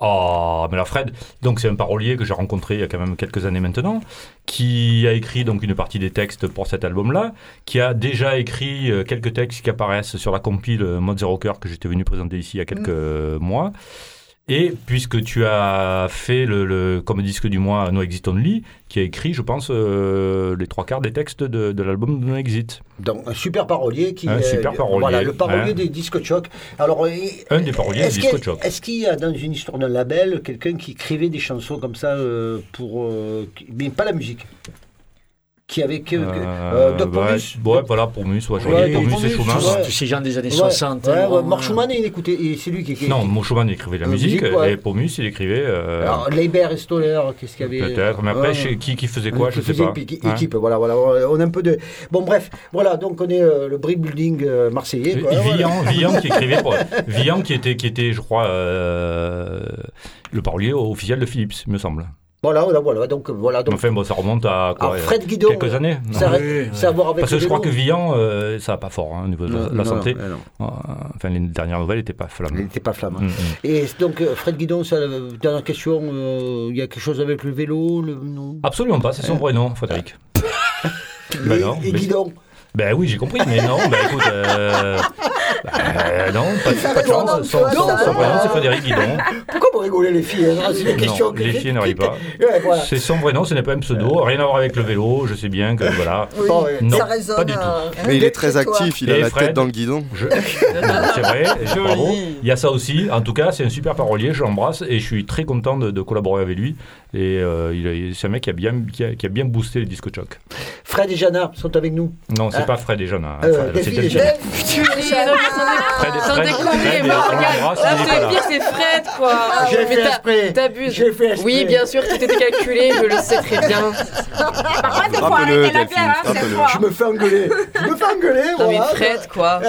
Oh, mais la Fred, donc c'est un parolier que j'ai rencontré il y a quand même quelques années maintenant, qui a écrit donc une partie des textes pour cet album-là, qui a déjà écrit euh, quelques textes qui apparaissent sur la compile Mode Zero Cœur que j'étais venu présenter ici il y a quelques euh, mois. Et puisque tu as fait le, le- comme disque du mois No Exit Only, qui a écrit, je pense, euh, les trois quarts des textes de, de l'album No Exit. Donc, un super parolier qui Un est- super parolier, Voilà, le parolier hein. des disques choc. Alors, euh, Un des paroliers est-ce du qu'il y a- disque choc. Est-ce qu'il y a dans une histoire d'un label quelqu'un qui écrivait des chansons comme ça euh, pour. euh, mais pas la musique? Qui avait que. que- euh, Doc ouais, Pomus ouais, voilà, pour Mus, ouais, je Ouais, Pomus et Schumann. ouais. Tous ces gens des années Ouais, 60. ouais, hein, Mark euh, Schumann, il écoutait. et C'est lui qui. qui Non, Schumann écrivait la La musique, musique, ouais. et Pomus, il écrivait. euh, Alors, Leiber et Stoller, qu'est-ce qu'il y avait Peut-être, mais après, qui, qui faisait quoi, Qui je sais faisait pas. équipe, Hein équipe, voilà, voilà, on a un peu de. Bon, bref, voilà, donc on est euh, le brick building euh, marseillais. quoi, Et voilà. Villan, Villan qui écrivait pour, Villan qui était, qui était, je crois, euh, le parolier officiel de Philips, il me semble. Voilà, voilà, voilà, donc voilà. Donc, enfin, bon, ça remonte à quoi, euh, Fred Guidon, quelques années. ça, Oui, ça a à voir avec Parce que je crois que Villan, euh, ça va pas fort hein, au niveau de la, Non, la non, santé. non. Euh, Enfin, les dernières nouvelles n'étaient pas Il flammes. n'était pas flamme. Mm, mm. Et donc, euh, Fred Guidon, ça, euh, dernière question, euh, il y a quelque chose avec le vélo le, non? Absolument pas, c'est son vrai nom, Frédéric. Ben et, non, et mais- Guidon Ben oui, j'ai compris, mais non, ben écoute, euh, ben non, pas, pas de chance. Son, son- son vrai nom, c'est Frédéric Guidon. Pourquoi vous rigolez les filles hein C'est des questions Non, que- les filles ne rient pas. Ouais, voilà. C'est son vrai nom, ce n'est pas un pseudo, rien à voir avec le vélo, je sais bien que voilà. Oui, Bon, ouais. Non, ça pas résonne. du tout. euh, Mais il est chez très toi. actif, il a Et la Fred tête dans le guidon. Je- C'est vrai, bravo. Il y a ça aussi. En tout cas, c'est un super parolier, je l'embrasse et je suis très content de, de collaborer avec lui. Et euh, c'est un mec qui a, bien, qui, a, qui a bien boosté les disques choc. Fred et Jana sont avec nous. Non, c'est Ah. pas Fred et Jeanne. hein. Euh, Delphine c'est Delphine. Fred, Fred, sans déconner, Fred, pire, c'est Fred, quoi. J'ai Mais fait exprès. T'abuses. J'ai. Oui, bien sûr, tout était calculé, je le sais très bien. Par contre, il faut arrêter la bière, hein. Je me fais engueuler. Je me fais engueuler. Non, mais. Fred, quoi.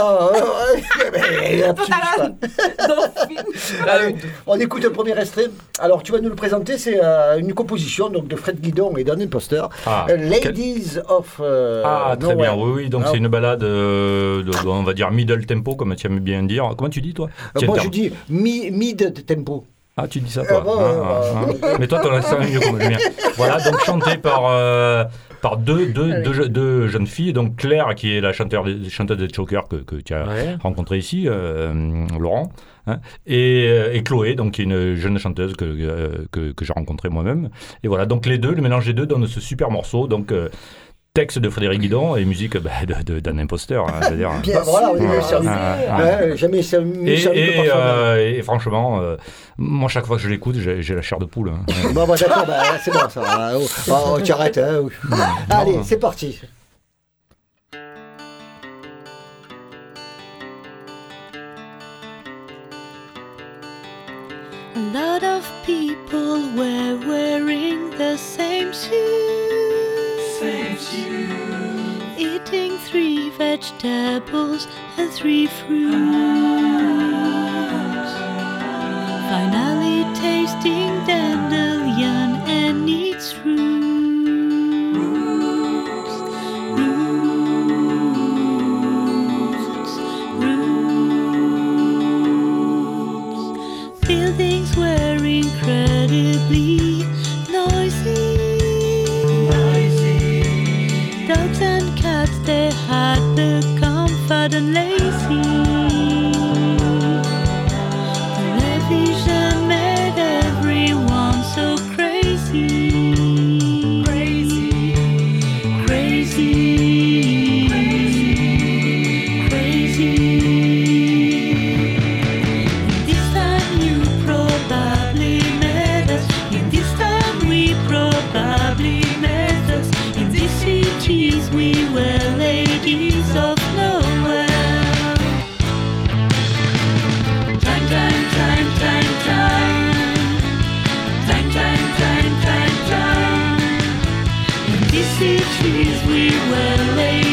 Ah, on écoute le premier extrait. Alors, tu vas nous le présenter. C'est une composition donc, de Fred Guidon et d'un imposteur. Ah, Euh, quel- Ladies of. euh, Ah, très Nowhere. bien, oui, oui. Donc Ah. c'est une balade, euh, de, de- on va dire middle tempo, comme tu aimes bien dire. Comment tu dis, toi? Euh, moi, terme. je dis mi- mid tempo. Ah, tu dis ça, toi bah, Ah, ouais, ah, bah, ah. Mais toi, ton accent est mieux comme le mien. Voilà, donc chanté par, euh, par deux, deux, deux, je- deux jeunes filles. Donc Claire, qui est la chanteur des, chanteuse des Chokers que, que tu as Ouais. rencontrée ici, euh, Laurent. Hein, et, euh, et Chloé, donc qui est une jeune chanteuse que, euh, que, que j'ai rencontrée moi-même. Et voilà, donc les deux, le mélange des deux donne ce super morceau. Donc euh, texte de Frédéric Guidon et musique bah, de- de- d'un imposteur, hein, dire. Bien Bah, voilà, on est Voilà. servi. Jamais Et, et, euh, et franchement, euh, moi, chaque fois que je l'écoute, j'ai j'ai la chair de poule. hein. Bon, bah, d'accord, bah, c'est bon ça. Oh, oh, tu arrêtes. Hein. Allez, c'est parti. A lot of people were wearing the same shoes. Same shoes. Eating three vegetables and three fruits. the lake. see trees we were late.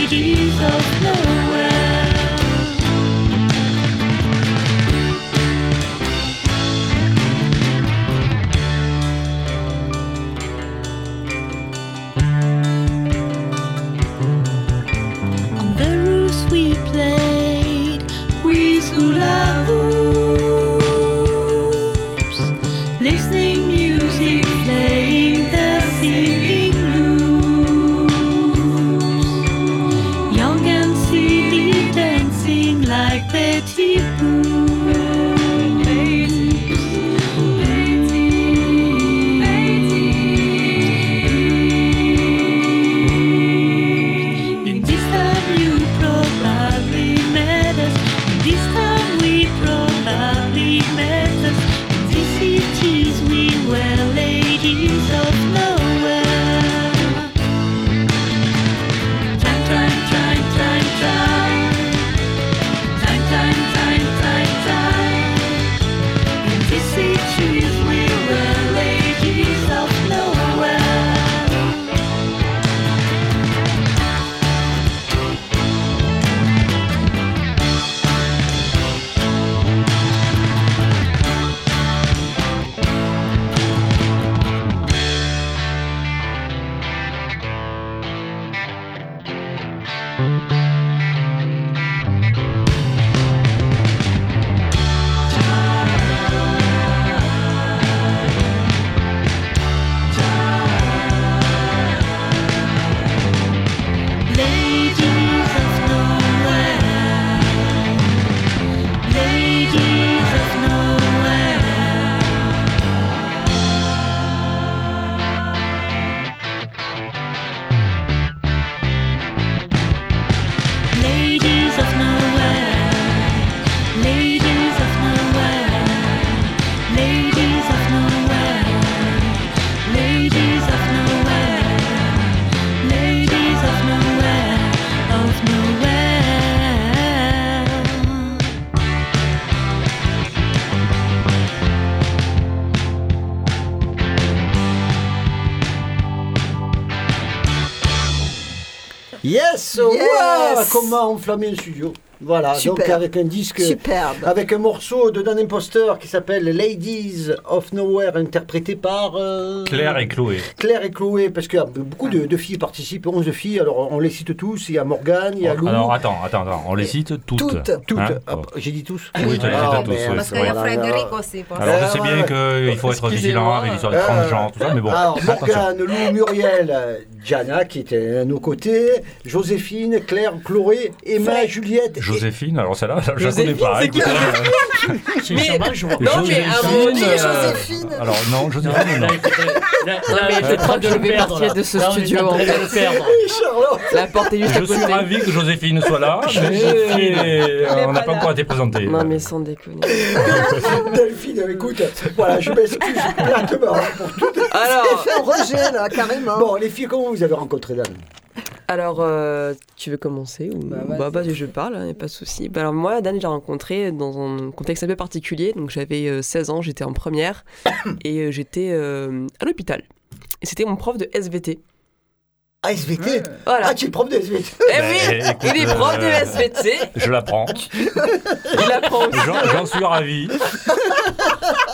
Comment enflammer un studio Voilà, donc avec un disque, Superbe. avec un morceau de Dan Imposter qui s'appelle Ladies of Nowhere, interprété par euh, Claire et Chloé. Claire et Chloé, parce que euh, beaucoup de, de filles participent, 11 filles, alors on les cite tous, il y a Morgane, il y a Lou, Alors attends, attends, attends, on les cite toutes. Toutes. toutes. Hein Ah. J'ai dit tous Oui, tu as les Ah, cités tous, merde. oui, Parce c'est qu'il y a. Frédéric aussi. Alors je sais bien qu'il faut être vigilant avec l'histoire de transgenre, tout ça, mais bon, Alors. Morgane, Lou, Muriel, Diana qui était à nos côtés, Joséphine, Claire, Chloé, Emma, Juliette. et- Joséphine, alors celle-là, je la connais pas. c'est écoutez, euh, C'est Mais- je vois. Non, mais à Joséphine, euh, Joséphine. Alors non, Joséphine, non. là, on je crois train que je le vais partir de ce on studio, de fait. le perdre. Charlotte. La porte est juste à Je suis côté. ravi que Joséphine soit là, mais euh, on n'a pas encore été présenté. Non, mais sans déconner. Delphine, écoute, voilà, je m'excuse platement pour tout. Alors, fait un rejet, là, carrément. Bon, les filles, comment vous avez rencontré Dan alors euh, tu veux commencer ou bah, vas-y, je parle, il n'y a pas de souci. Bah, alors moi, Dan, j'ai rencontré dans un contexte un peu particulier. Donc j'avais euh, 16 ans, j'étais en première et euh, j'étais euh, à l'hôpital. Et c'était mon prof de SVT. Ah, SVT Voilà. Ah, tu es prof de SVT Eh Ben, oui, écoute, il est prof de euh, SVT. Je l'apprends. Il apprend j'en suis ravi.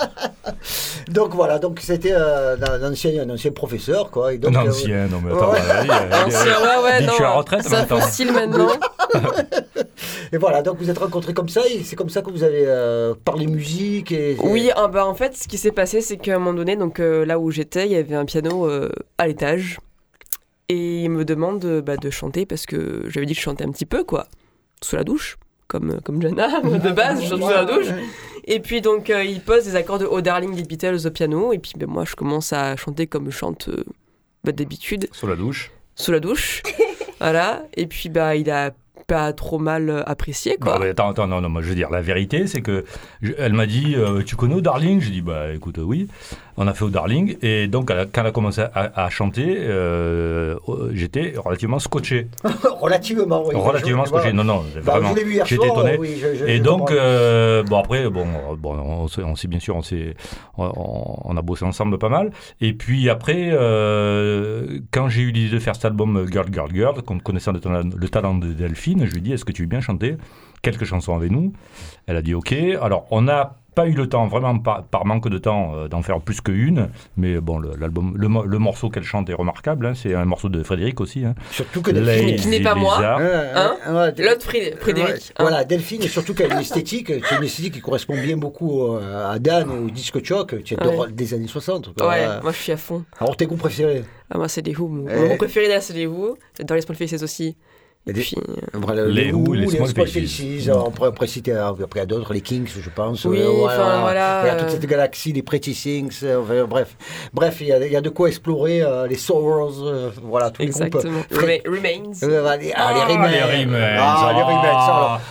Donc voilà, donc c'était euh, un, ancien, un ancien professeur, quoi. Et donc, Non, euh, ancien, non, mais attends, Ouais. euh, Ancien, ouais, ouais, non. tu es à retraite Ça maintenant. style maintenant. et voilà, donc vous êtes rencontrés comme ça, et c'est comme ça que vous avez euh, parlé musique et... Oui, ah bah, en fait, ce qui s'est passé, c'est qu'à un moment donné, donc euh, là où j'étais, il y avait un piano euh, à l'étage. Et il me demande bah, de chanter parce que j'avais dit que je chantais un petit peu, quoi, sous la douche, comme, comme Jana, de base, je chante sous la douche. Et puis donc, euh, il pose des accords de Oh Darling des Beatles au piano. Et puis ben, moi, je commence à chanter comme je chante euh, bah, d'habitude, Sous la douche. sous la douche. voilà. Et puis, bah, il a pas trop mal apprécié, quoi. Mais attends, attends, non, non, moi je veux dire, la vérité, c'est que je- elle m'a dit, euh, tu connais au Darling? J'ai dit, bah écoute, euh, oui. On a fait au Darling, et donc elle a- quand elle a commencé à, à chanter, euh, j'étais relativement scotché. Relativement, oui. relativement scotché, non, non, Bah, vraiment. J'étais étonné. euh, oui, je- je- Et je donc, euh, bon après, bon, bon on, sait bien sûr, on, s'est- on, on a bossé ensemble pas mal. Et puis après, euh, quand j'ai eu l'idée de faire cet album Girl, Girl, Girl, con- connaissant le talent, le talent de Delphine, je lui ai dit, est-ce que tu veux bien chanter quelques chansons avec nous? Elle a dit OK. Alors, on a pas eu le temps, vraiment par, par manque de temps, euh, d'en faire plus qu'une. Mais bon, le- l'album, le, mo- le morceau qu'elle chante est remarquable. hein. C'est un morceau de Frédéric aussi. hein. Surtout que Delphine. Qui n'est pas moi. Hein L'autre Fré- Frédéric. Ouais, hein. Voilà, Delphine, et surtout qu'elle a une esthétique, c'est une esthétique qui correspond bien beaucoup euh, à Dan, au disque choc, tu adores Ouais. des années 60. quoi. Ouais, moi je suis à fond. Alors, tes goûts préférés? Ah, moi c'est les Who. Mon, Eh. préféré là c'est les Who. J'adore les Small Faces aussi. Et des- puis, euh, Voilà, Les Who, les Small Small Faces. Faces, alors, On pourrait après citer euh, après à d'autres, les Kings, je pense. Oui, euh, enfin, voilà, Il y a toute euh. cette galaxie, les Pretty Things, euh, enfin, bref. Bref, il y, a, il y a de quoi explorer, euh, les Sorrows, euh, voilà, tous les groupes. Remains. Euh, ah, les, ah, les Ah, Remains. les Remains. Ah, les Remains.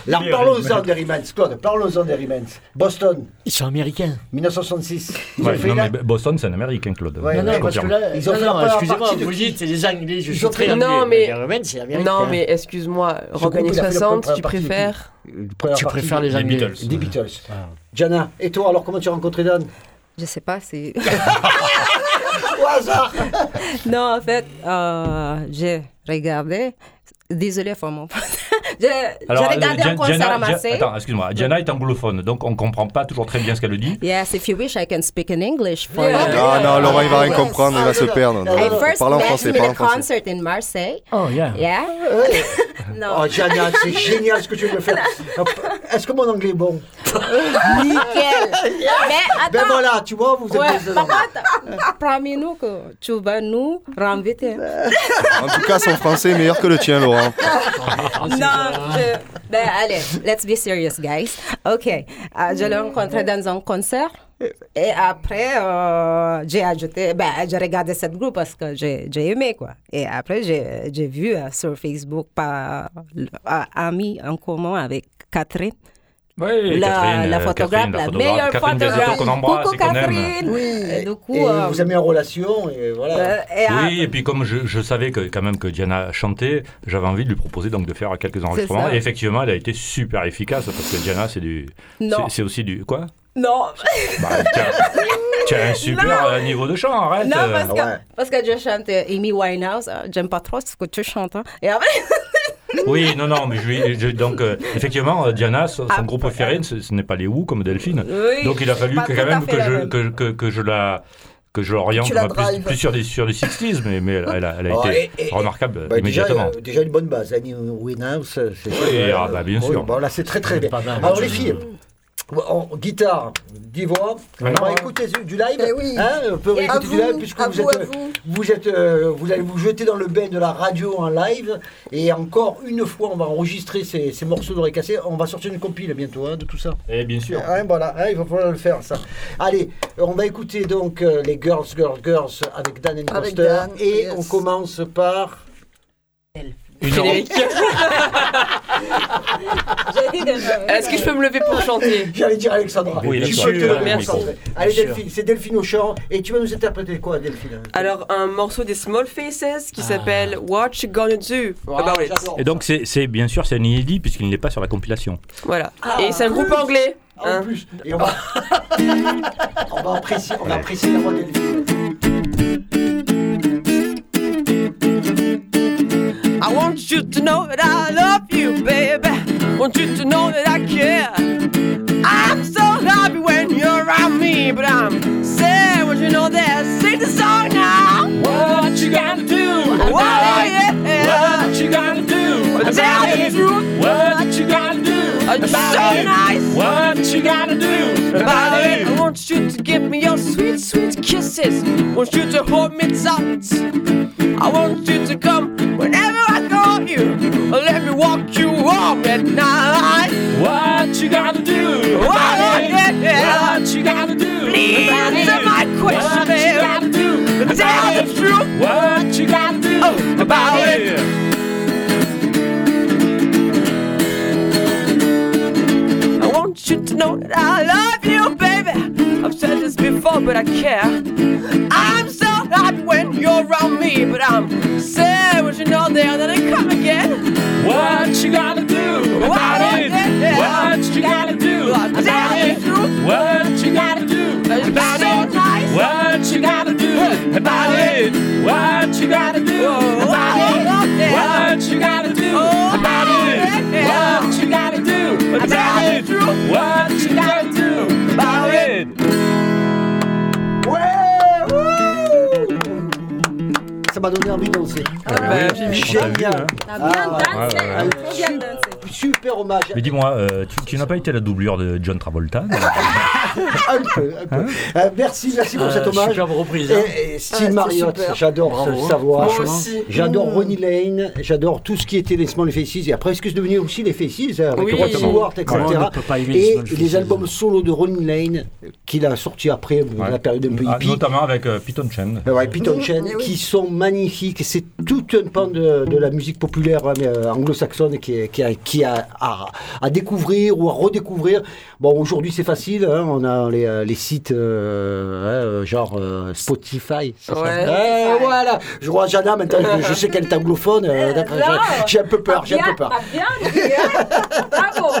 Alors, les parlons-en Remains. des Remains. Claude, parlons-en des Remains. Boston, Ils sont américains. 1966. Ils Ouais, ont fait non, la- mais Boston, c'est un américain, Claude. Ouais, non, parce que confirme. là, Ils ont non, fait la non, première excusez-moi, vous dites, c'est des anglais, je suis très fait- anglais. Non, mais- Les Remains, c'est américain. Non, mais excuse-moi, Rock années il a fait la 60, première tu préfères Tu préfères les. Beatles. Des Beatles. Jana, et toi, alors comment tu as rencontré Dan Je sais pas si. Au hasard non, en fait, euh, j'ai regardé. Désolée pour mon. j'ai regardé Dia- un concert à Marseille. Attends, excuse-moi. Diana est anglophone, donc on comprend pas toujours très bien ce qu'elle dit. Yes, if you wish, I can speak in English for Yeah. you. Ah non, Laurent, il va rien comprendre, il va se ah, perdre. I first Parle en met français, a en français. concert in Marseille. Oh, yeah. Yeah. Ouais. No. Oh, Jana, c'est génial ce que tu de faire. Est-ce que mon anglais est bon? Nickel. Mais Ben attends. voilà, tu vois, vous êtes Ouais, des par contre, promets-nous que tu vas nous renviter. En tout cas, son français est meilleur que le tien, Laurent. Non, je... Ben, allez, let's be serious, guys. OK. Euh, je l'ai rencontré dans un concert. Et après, euh, j'ai ajouté, ben, j'ai regardé cette groupe parce que j'ai j'ai aimé, quoi. Et après, j'ai vu euh, sur Facebook par ami en commun avec Catherine. Oui, la, Catherine, la euh, photographe, Catherine, la, photographe, meilleure Catherine photographe. qu'on embrasse Coucou et qu'on aime. Oui. Et du coup, Et euh, vous avez mis en relation, et voilà. euh, et Oui, et puis comme je, je savais que quand même que Diana chantait, j'avais envie de lui proposer donc de faire quelques enregistrements. Et effectivement, elle a été super efficace parce que Diana, c'est du, Non. c'est- c'est aussi du quoi? Non, bah, tu, as, un super euh, niveau de chant, arrête. non euh. parce, que, ouais. parce que je chante euh, Amy Winehouse. euh, J'aime pas trop ce que tu chantes. hein. Et après, Oui, non, non, mais je, lui- je- donc euh, effectivement, euh, Diana, son, son Ah, groupe préféré, ce, ce n'est pas les Who comme Delphine. Oui, donc il a fallu que, quand même que la je, même. que, que, que je la que je l'oriente plus, sur les sur les 60s, mais, mais elle, a- elle Oh, été et- et- remarquable Bah, déjà, immédiatement. euh, déjà une bonne base. Annie Winehouse, c'est Oui, ah, bah, bien Oui, sûr. Bon, là, c'est très très bien. Alors, les filles, en guitare, dix voix, on va écouter du- du live. Eh oui. Hein, on peut écouter du live puisque vous, vous, êtes, vous. vous êtes, euh, vous allez vous jeter dans le bain de la radio en live. Et encore une fois, on va enregistrer ces, ces morceaux d'oreilles cassées. On va sortir une compile bientôt hein, de tout ça. Et bien sûr. Ouais, voilà, hein, il va falloir le faire ça. Allez, on va écouter donc euh, les Girls, Girls, Girls avec Dan and Avec. Dan, et yes. on commence par. Une Frédéric. j'ai dit déjà. Est-ce que je peux me lever pour chanter? J'allais dire Alexandra. Oui, Tu peux te merci. Allez, Delphine, c'est Delphine au chant. Et tu vas nous interpréter quoi, Delphine? Alors, un morceau des Small Faces qui s'appelle What You Gonna Do Ah, About It. j'adore. Et donc, c'est bien sûr, c'est un inédit puisqu'il n'est pas sur la compilation. Voilà. Et c'est un groupe anglais. Ah, en hein. plus. Et on va, on va apprécier, on va apprécier la voix d'Elvire. I want you to know that I love you, baby. Want you to know that I care. I'm so happy when you're around me, but I'm sad when you know that. Sing the song now. What you gotta do? Oh, yeah. What you gotta do? Tell the truth. What you gotta do? It's so nice. What you gotta do? About it. I want you to give me your sweet, sweet kisses. Want you to hold me tight. I want you to come answer my question, What you gotta do? Tell the truth What you gotta do? Oh, about it. I want you to know that I love you, baby. I've said this before, but I care. I'm so happy when you're around me, but I'm sad when you know there that I come again. What you gotta do? About it. Yeah. What you gotta do, about it? What you gotta do, about it? What you gotta do about it? What you gotta do about it? What you gotta do about it? What you gotta do about it? What you gotta do about it? Ça m'a donné envie de danser. Ah, bah, Génial. On a bien dansé. Hein. Super hommage. Mais dis-moi, euh, tu, tu n'as pas été la doublure de John Travolta Un peu, un peu. Euh, merci, merci pour Euh, cet hommage. superbe reprise, hein. Et, et Steve c'est Marriott, super. j'adore Bravo. ce- sa voix. Moi aussi. J'adore Mmh. Ronnie Lane, j'adore tout ce qui était les Small Faces. Et après, est-ce que c'est devenu aussi les Faces avec Oui. Rod Stewart, Comment on etc. ne peut pas aimer les Et Small Faces les albums solo de Ronnie Lane qu'il a sortis après la période un peu Ah, hippie. Notamment avec euh, Python Chen. Euh, Ouais, Python Mmh, Chen, eh oui. qui sont magnifiques. C'est tout un pan de, de la musique populaire hein, euh, anglo-saxonne qui, est- qui, a, qui a à, à découvrir ou à redécouvrir. Bon, aujourd'hui c'est facile, hein, on a les, euh, les sites euh, hein, genre euh, Spotify. c'est ça Ouais. Eh, voilà, je vois Jana maintenant, je, je sais qu'elle est anglophone. euh, d'accord, non. j'ai- un peu peur, j'ai un peu peur. Bien hein. Bravo.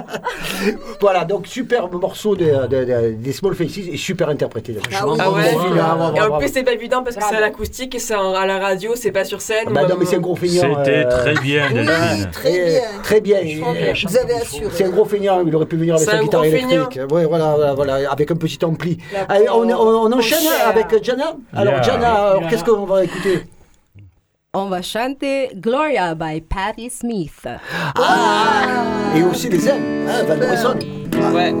Voilà, donc superbe morceau de- de- de- des Small Faces et super interprété. Ah oui. Ah ouais. Bravo, bravo, Et en plus, c'est pas évident parce que c'est à l'acoustique et c'est à la radio, c'est pas sur scène. Bah non, mais c'est un euh, gros feignant. C'était euh, très bien, Delphine. Très bien. Très bien. Vous avez assuré. C'est un gros feignant, il aurait pu venir avec sa guitare gros Ouais, voilà, voilà, voilà, avec un petit ampli. Allez, on, pauvre. on- on enchaîne avec Jana Alors, Yeah. Jana, Yeah. qu'est-ce qu'on va écouter? On va chanter Gloria by Patti Smith. Ah Et aussi les ailes, hein, Van Morrison. Ouais.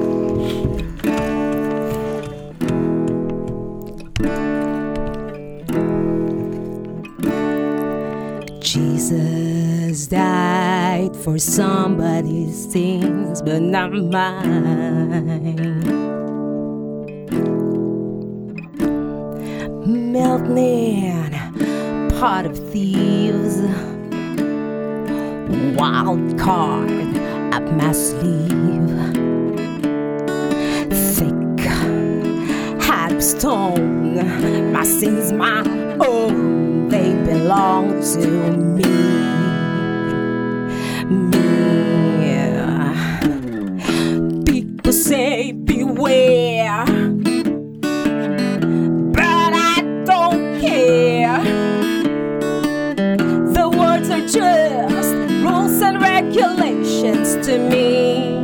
Jesus died for somebody's sins, but not mine. Melting pot of thieves, wild card up my sleeve, thick heart stone. My sins, my own, they belong to me. People say beware, but I don't care. The words are just rules and regulations to me.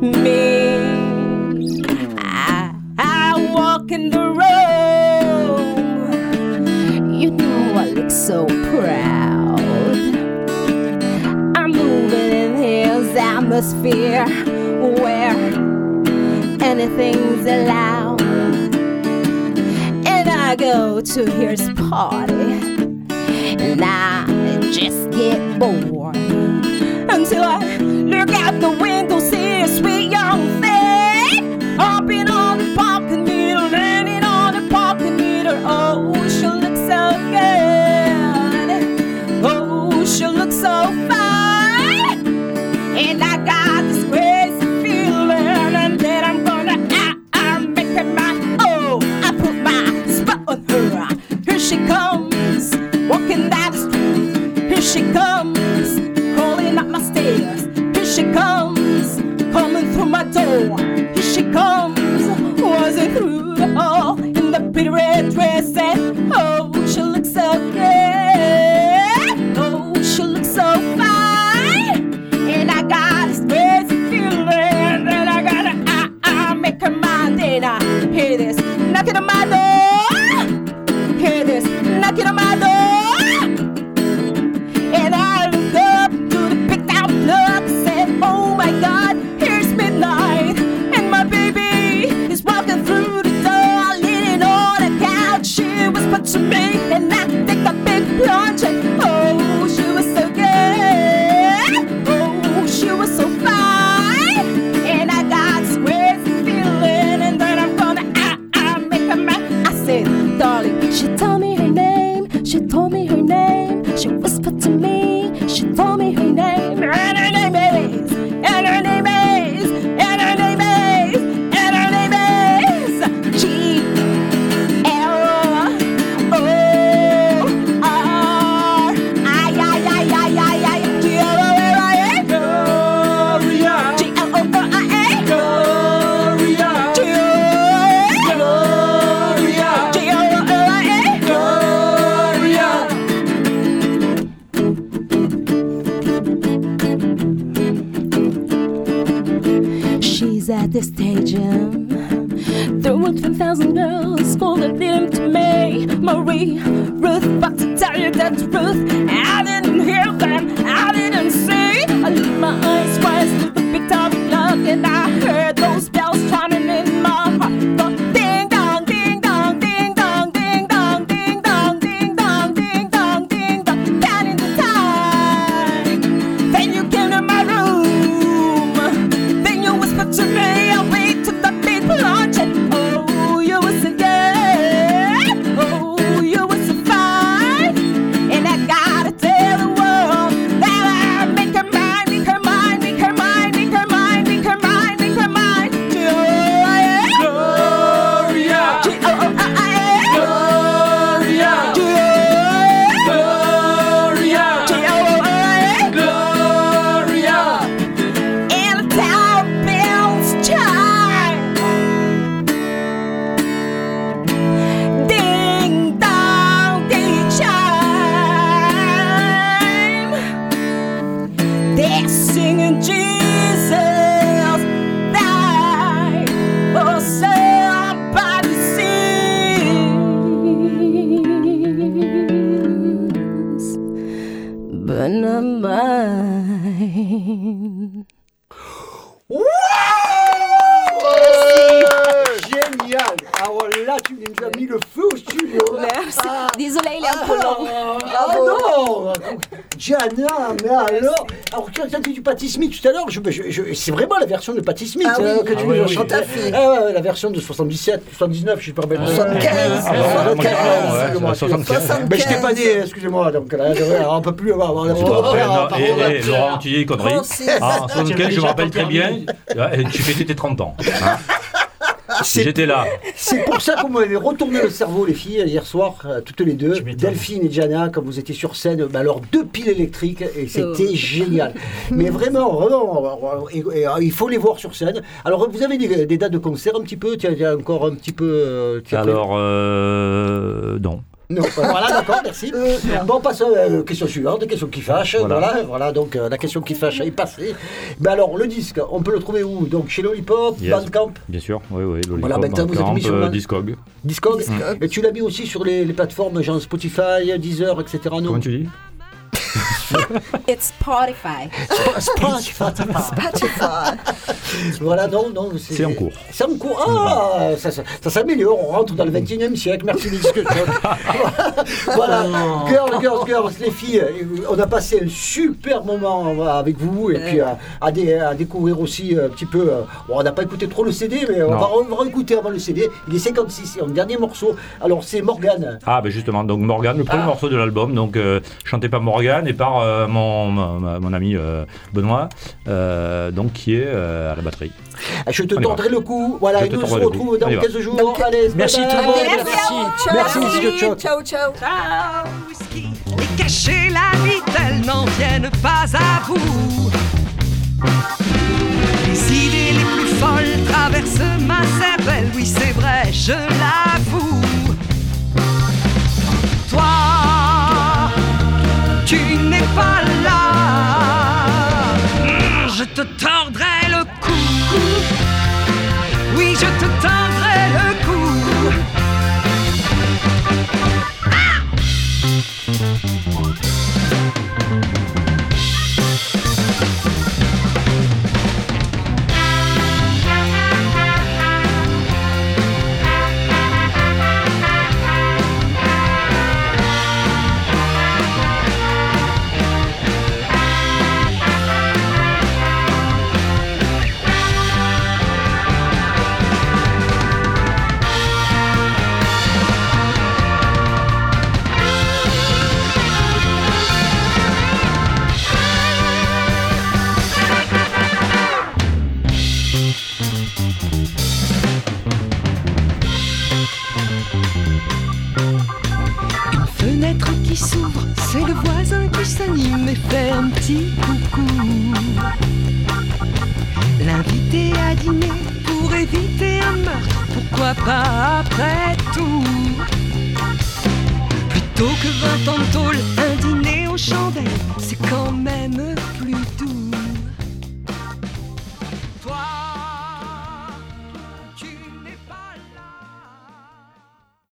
Me. I, I walk in the. You know I look so proud. Atmosphere where anything's allowed. And I go to his party. And I just get bored until I look out the window, Come. we Ruth But not mine. Alors là, tu nous as mis le feu au studio. Merci. Ah. Désolée, il est un peu long. Ah non Diana, mais alors Alors quand tu as dit du Patti Smith tout à l'heure, je, je- je- c'est vraiment la version de Patti Smith Ah oui. euh, que tu Ah nous oui, as. Ah ouais, la version de 77, 79, je sais pas bien. 75, Ah, ouais, moi, 75, ouais, excusez-moi. 75. Mais je t'ai pas dit, excusez-moi, donc là, on peut plus avoir la Et, Laurent, tu dis conneries. Ah, en 75, je me rappelle très bien, euh, tu fêtais tes 30 ans. Hein. J'étais là. C'est pour ça qu'on m'avait retourné le cerveau, les filles, hier soir, euh, toutes les deux. Delphine et Diana, quand vous étiez sur scène, bah alors deux piles électriques, et c'était génial. Mais vraiment, vraiment, et- et, euh, il faut les voir sur scène. Alors, vous avez des, des dates de concert un petit peu? Tu as- tu as encore un petit peu. euh, Alors, euh, non. Non, voilà, d'accord, merci. Bon, passons à la question suivante, question qui fâche. Voilà, Voilà. voilà, donc euh, la question qui fâche est passée. Ben alors, le disque, on peut le trouver où? Donc chez Lollipop, Yes. Bandcamp, Bien sûr, oui, oui. Lollipop, Voilà, maintenant, vous êtes Bandcamp, mis sur euh, Discog. Discog. Et tu l'as mis aussi sur les, les plateformes genre Spotify, Deezer, etc. Non? Comment tu dis? It's Spotify. Spotify. voilà, non, non. C'est en cours. C'est en cours. Ah, ça, ça, ça s'améliore. On rentre dans le 21e siècle. Merci chocs. voilà. Girls, girls, girls, les filles. On a passé un super moment avec vous et puis à, à dé- à découvrir aussi un petit peu. euh, bon, on n'a pas écouté trop le CD, mais on va, on va écouter avant le CD. Il est 56, c'est un dernier morceau. Alors c'est Morgane. Ah, ben justement, donc Morgan, le premier Ah. morceau de l'album, donc euh, chanté par Morgan et par euh, mon, ami euh, Benoît, euh, donc qui est euh, à la batterie. Je te tordrai le cou. Voilà, et nous on se retrouve dans On y va. 15 jours. Allez, Merci tout le monde. Merci. Merci, Disque Choc. Ciao, ciao. Et cacher la nuit, elles n'en viennent pas à bout. Les idées les plus folles traversent ma cervelle, oui c'est vrai, je l'avoue. Tu n'es pas là. Je te tordrai voisin qui s'anime et fait un petit coucou. L'invité à dîner pour éviter un meurtre, pourquoi pas après tout? Plutôt que 20 ans de tôle, un dîner aux chandelles, c'est quand même.